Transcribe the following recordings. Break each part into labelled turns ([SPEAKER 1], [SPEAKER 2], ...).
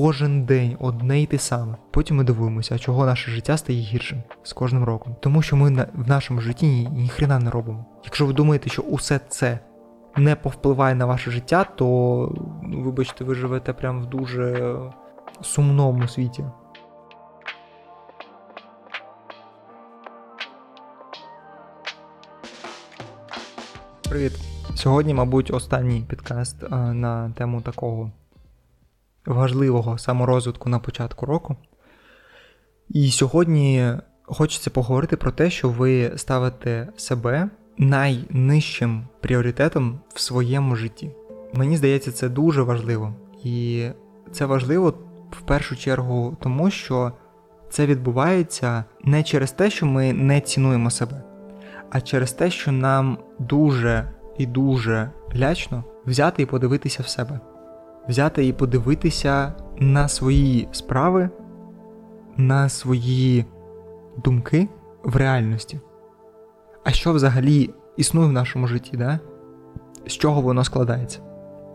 [SPEAKER 1] Кожен день одне й те саме. Потім ми дивуємося, чого наше життя стає гіршим з кожним роком. Тому що ми в нашому житті ні, ніхрена не робимо. Якщо ви думаєте, що усе це не повпливає на ваше життя, то ну, вибачте, ви живете прямо в дуже сумному світі. Привіт! Сьогодні, мабуть, останній підкаст е, на тему такого важливого саморозвитку на початку року. І сьогодні хочеться поговорити про те, що ви ставите себе найнижчим пріоритетом в своєму житті. Мені здається, це дуже важливо. І це важливо в першу чергу тому, що це відбувається не через те, що ми не цінуємо себе, а через те, що нам дуже і дуже лячно взяти і подивитися в себе, взяти і подивитися на свої справи, на свої думки в реальності. А що взагалі існує в нашому житті, да? з чого воно складається?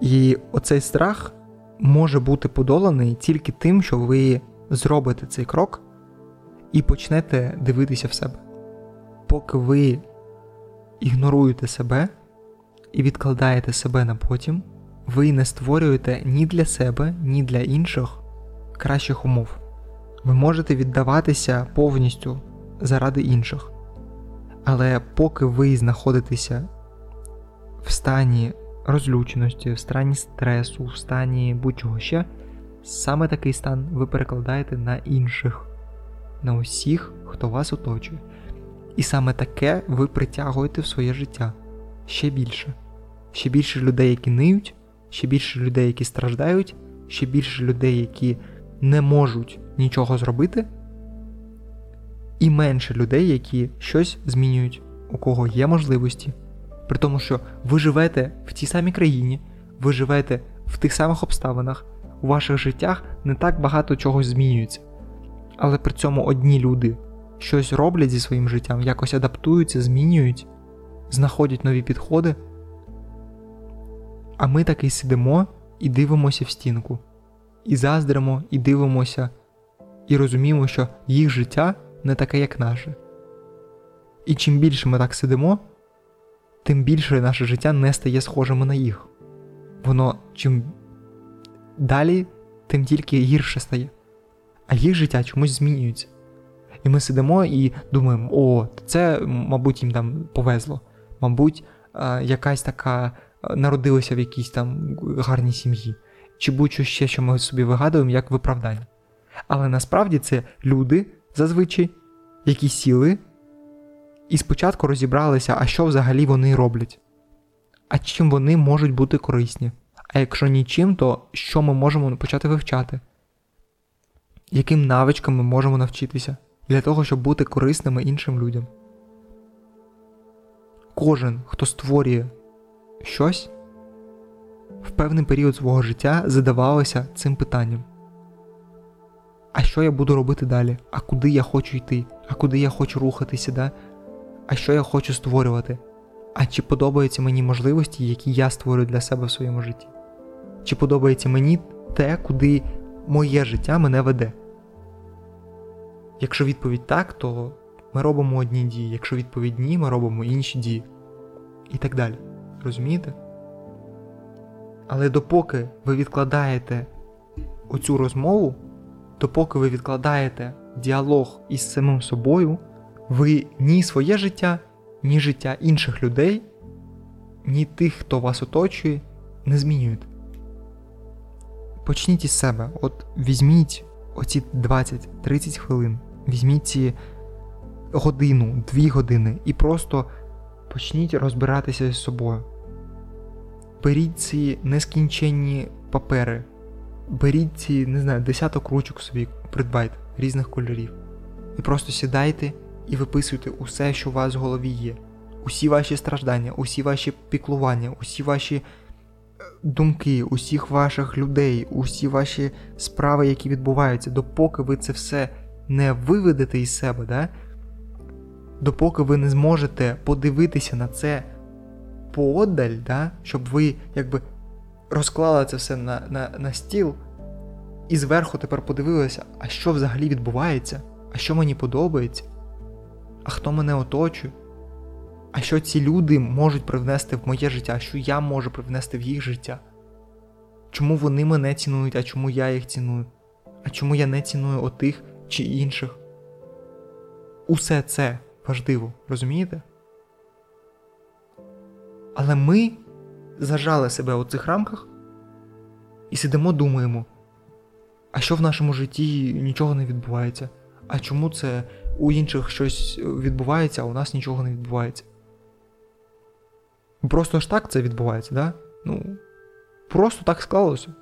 [SPEAKER 1] І оцей страх може бути подоланий тільки тим, що ви зробите цей крок і почнете дивитися в себе. Поки ви ігноруєте себе і відкладаєте себе на потім, ви не створюєте ні для себе, ні для інших кращих умов. Ви можете віддаватися повністю заради інших. Але поки ви знаходитеся в стані розлюченості, в стані стресу, в стані будь-чого ще, саме такий стан ви перекладаєте на інших, на усіх, хто вас оточує. І саме таке ви притягуєте в своє життя ще більше. Ще більше людей, які ниють, ще більше людей, які страждають, ще більше людей, які не можуть нічого зробити, і менше людей, які щось змінюють, у кого є можливості. При тому, що ви живете в тій самій країні, ви живете в тих самих обставинах, у ваших життях не так багато чогось змінюється. Але при цьому одні люди щось роблять зі своїм життям, якось адаптуються, змінюють, знаходять нові підходи. А ми таки сидимо і дивимося в стінку, і заздримо, і дивимося, і розуміємо, що їх життя не таке, як наше. І чим більше ми так сидимо, тим більше наше життя не стає схожим на їх. Воно чим далі, тим тільки гірше стає. А їх життя чомусь змінюється. І ми сидимо і думаємо, о, це, мабуть, їм там повезло. Мабуть, якась така народилася в якійсь там гарній сім'ї, чи будь-що ще, що ми собі вигадуємо як виправдання. Але насправді це люди зазвичай, які сіли і спочатку розібралися, а що взагалі вони роблять, а чим вони можуть бути корисні. А якщо нічим, то що ми можемо почати вивчати? Яким навичкам ми можемо навчитися для того, щоб бути корисними іншим людям? Кожен, хто створює щось, в певний період свого життя задавалося цим питанням. А що я буду робити далі? А куди я хочу йти? А куди я хочу рухатися? Да? А що я хочу створювати? А чи подобаються мені можливості, які я створюю для себе в своєму житті? Чи подобається мені те, куди моє життя мене веде? Якщо відповідь так, то ми робимо одні дії, якщо відповідь ні, ми робимо інші дії. І так далі. Розумієте? Але допоки ви відкладаєте оцю розмову, допоки ви відкладаєте діалог із самим собою, ви ні своє життя, ні життя інших людей, ні тих, хто вас оточує, не змінюєте. Почніть із себе. От візьміть оці 20-30 хвилин, візьміть ці годину, дві години і просто почніть розбиратися з собою. Беріть ці нескінченні папери, беріть ці, не знаю, десяток ручок собі, придбайте різних кольорів. І просто сідайте і виписуйте усе, що у вас в голові є. Усі ваші страждання, усі ваші піклування, усі ваші думки, усіх ваших людей, усі ваші справи, які відбуваються, допоки ви це все не виведете із себе, да? допоки ви не зможете подивитися на це поодаль, да? щоб ви якби розклали це все на, на, на стіл і зверху тепер подивилися, а що взагалі відбувається, а що мені подобається, а хто мене оточує, а що ці люди можуть привнести в моє життя, що я можу привнести в їх життя. Чому вони мене цінують, а чому я їх ціную? А чому я не ціную отих чи інших? Усе це важливо, розумієте? Але ми зажали себе у цих рамках і сидимо, думаємо, а що в нашому житті нічого не відбувається? А чому це у інших щось відбувається, а у нас нічого не відбувається? Просто ж так це відбувається, да? Ну, просто так склалося.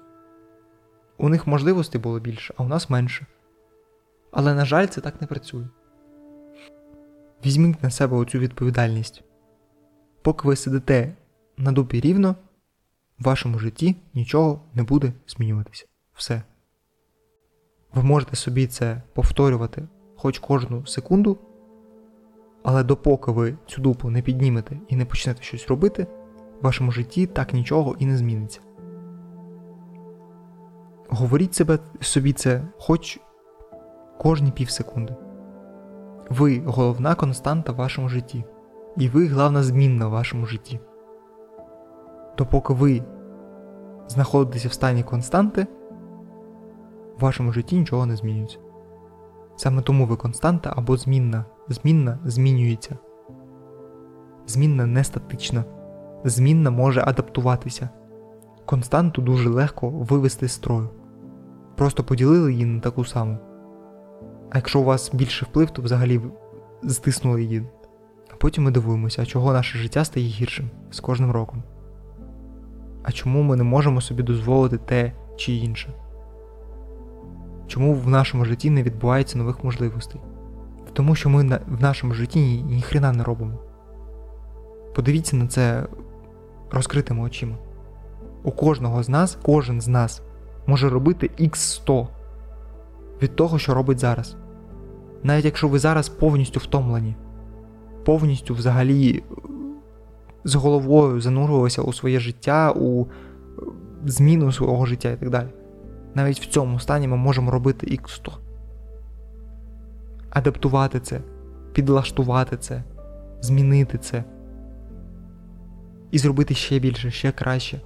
[SPEAKER 1] У них можливостей було більше, а у нас менше. Але, на жаль, це так не працює. Візьміть на себе оцю відповідальність. Поки ви сидите на дупі рівно, в вашому житті нічого не буде змінюватися. Все. Ви можете собі це повторювати хоч кожну секунду, але допоки ви цю дупу не піднімете і не почнете щось робити, в вашому житті так нічого і не зміниться. Говоріть себе, собі це хоч кожні пів секунди. Ви головна константа в вашому житті. І ви головна змінна в вашому житті. Допоки ви знаходитеся в стані константи, в вашому житті нічого не змінюється. Саме тому ви константа або змінна. Змінна змінюється. Змінна не статична. Змінна може адаптуватися. Константу дуже легко вивести з строю. Просто поділили її на таку саму. А якщо у вас більше вплив, то взагалі стиснули її. А потім ми дивуємося, чого наше життя стає гіршим з кожним роком. А чому ми не можемо собі дозволити те чи інше? Чому в нашому житті не відбувається нових можливостей? Тому що ми в нашому житті ні, ніхрена не робимо. Подивіться на це розкритими очима. У кожного з нас, кожен з нас може робити X100 від того, що робить зараз. Навіть якщо ви зараз повністю втомлені, повністю взагалі з головою занурювалися у своє життя, у зміну свого життя і так далі. Навіть в цьому стані ми можемо робити X100. Адаптувати це, підлаштувати це, змінити це. І зробити ще більше, ще краще,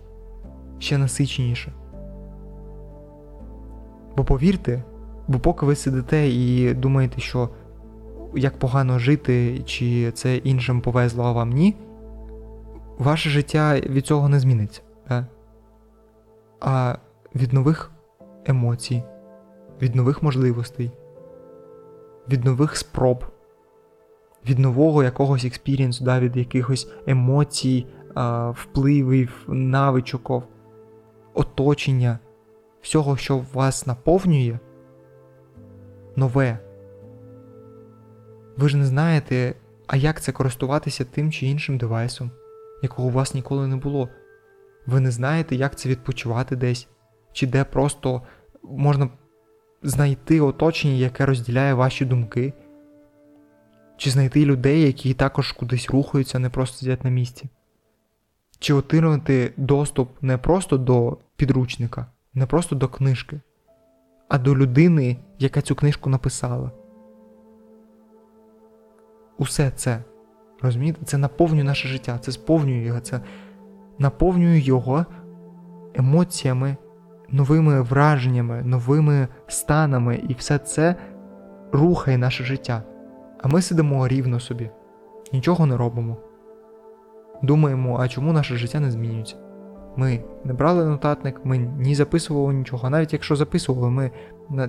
[SPEAKER 1] ще насиченіше. Бо повірте, бо поки ви сидите і думаєте, що як погано жити, чи це іншим повезло, а вам ні, ваше життя від цього не зміниться. Да? А від нових емоцій, від нових можливостей, від нових спроб, від нового якогось експірієнсу, да, від якихось емоцій, впливів, навичок, оточення, всього, що вас наповнює, нове. Ви ж не знаєте, а як це користуватися тим чи іншим девайсом, якого у вас ніколи не було. Ви не знаєте, як це відпочивати десь, чи де просто можна знайти оточення, яке розділяє ваші думки, чи знайти людей, які також кудись рухаються, не просто сидять на місці. Чи отримати доступ не просто до підручника, не просто до книжки, а до людини, яка цю книжку написала. Усе це, розумієте, це наповнює наше життя, це сповнює його, це наповнює його емоціями, новими враженнями, новими станами, і все це рухає наше життя. А ми сидимо рівно собі, нічого не робимо. Думаємо, а чому наше життя не змінюється? Ми не брали нотатник, ми ні записували нічого. Навіть якщо записували, ми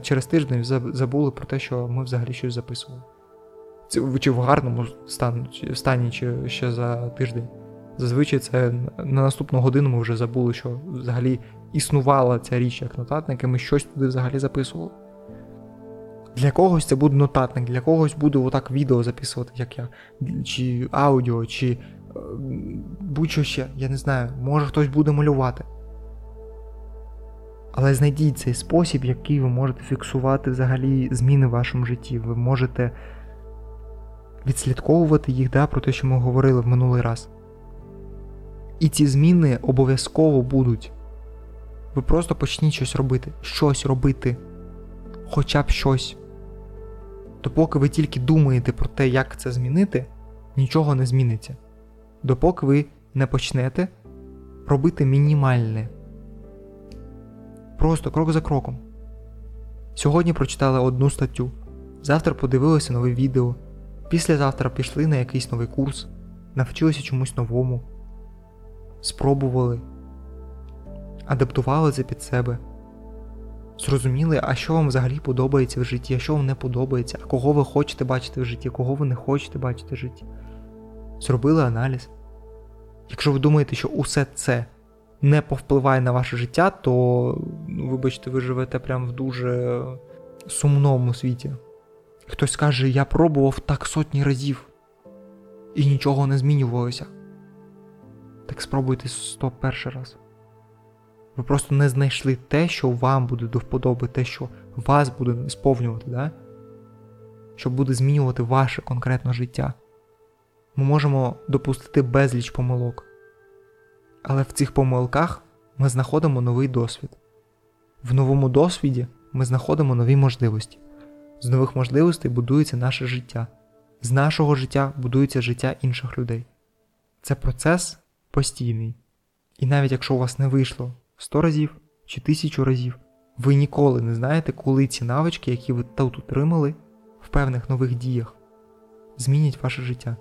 [SPEAKER 1] через тиждень забули про те, що ми взагалі щось записували. Чи в гарному стані, чи ще за тиждень. Зазвичай це на наступну годину ми вже забули, що взагалі існувала ця річ як нотатник, і ми щось туди взагалі записували. Для когось це буде нотатник, для когось буде отак відео записувати, як я, чи аудіо, чи е, будь-що ще, я не знаю, може хтось буде малювати. Але знайдіть цей спосіб, який ви можете фіксувати взагалі зміни в вашому житті. Ви можете відслідковувати їх, да, про те, що ми говорили в минулий раз. І ці зміни обов'язково будуть. Ви просто почніть щось робити. Щось робити. Хоча б щось. Допоки ви тільки думаєте про те, як це змінити, нічого не зміниться. Допоки ви не почнете робити мінімальне. Просто крок за кроком. Сьогодні прочитали одну статтю, завтра подивилися нове відео, післязавтра пішли на якийсь новий курс, навчилися чомусь новому, спробували, адаптували це під себе. Зрозуміли, а що вам взагалі подобається в житті, а що вам не подобається, а кого ви хочете бачити в житті, кого ви не хочете бачити в житті. Зробили аналіз. Якщо ви думаєте, що усе це не повпливає на ваше життя, то, ну, вибачте, ви живете прямо в дуже сумному світі. Хтось скаже, я пробував так сотні разів і нічого не змінювалося. Так спробуйте 101 раз. Ви просто не знайшли те, що вам буде до вподоби, те, що вас буде сповнювати, да? що буде змінювати ваше конкретне життя. Ми можемо допустити безліч помилок. Але в цих помилках ми знаходимо новий досвід. В новому досвіді ми знаходимо нові можливості. З нових можливостей будується наше життя. З нашого життя будується життя інших людей. Це процес постійний. І навіть якщо у вас не вийшло 100 разів чи 1000 разів, ви ніколи не знаєте, коли ці навички, які ви тут отримали, в певних нових діях, змінять ваше життя.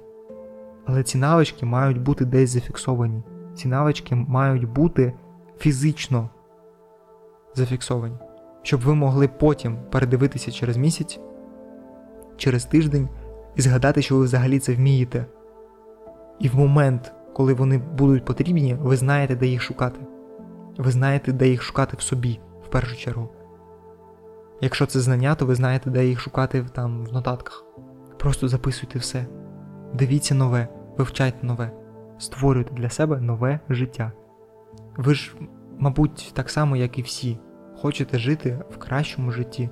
[SPEAKER 1] Але ці навички мають бути десь зафіксовані. Ці навички мають бути фізично зафіксовані, щоб ви могли потім передивитися через місяць, через тиждень і згадати, що ви взагалі це вмієте. І в момент, коли вони будуть потрібні, ви знаєте, де їх шукати. Ви знаєте, де їх шукати в собі, в першу чергу. Якщо це знання, то ви знаєте, де їх шукати там в нотатках. Просто записуйте все. Дивіться нове, вивчайте нове, створюйте для себе нове життя. Ви ж, мабуть, так само, як і всі, хочете жити в кращому житті,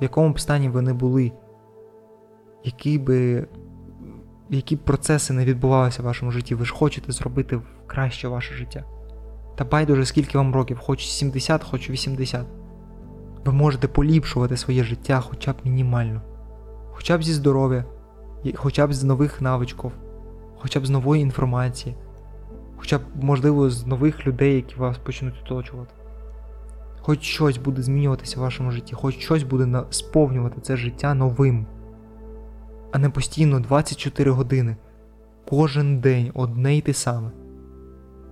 [SPEAKER 1] в якому б стані ви не були, які би які б процеси не відбувалися в вашому житті, ви ж хочете зробити краще ваше життя. Та байдуже, скільки вам років, хоч 70, хоч 80. Ви можете поліпшувати своє життя хоча б мінімально, хоча б зі здоров'я, хоча б з нових навичків, хоча б з нової інформації, хоча б, можливо, з нових людей, які вас почнуть оточувати. Хоч щось буде змінюватися в вашому житті, хоч щось буде сповнювати це життя новим, а не постійно 24 години. Кожен день одне й те саме.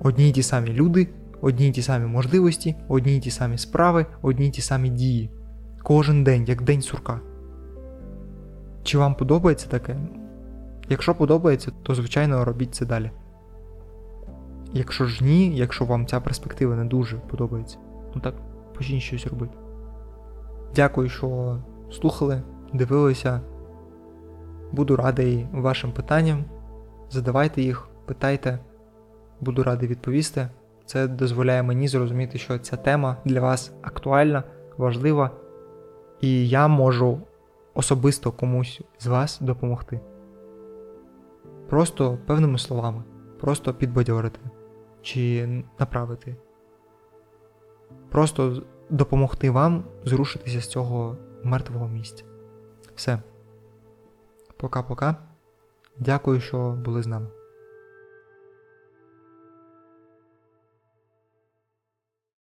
[SPEAKER 1] Одні й ті самі люди, одні й ті самі можливості, одні й ті самі справи, одні й ті самі дії. Кожен день, як день сурка. Чи вам подобається таке? Якщо подобається, то звичайно робіть це далі. Якщо ж ні, якщо вам ця перспектива не дуже подобається, ну так, почніть щось робити. Дякую, що слухали, дивилися. Буду радий вашим питанням. Задавайте їх, питайте, буду радий відповісти. Це дозволяє мені зрозуміти, що ця тема для вас актуальна, важлива, і я можу особисто комусь з вас допомогти. Просто певними словами, просто підбадьорити чи направити. Просто допомогти вам зрушитися з цього мертвого місця. Все. Пока-пока. Дякую, що були з нами.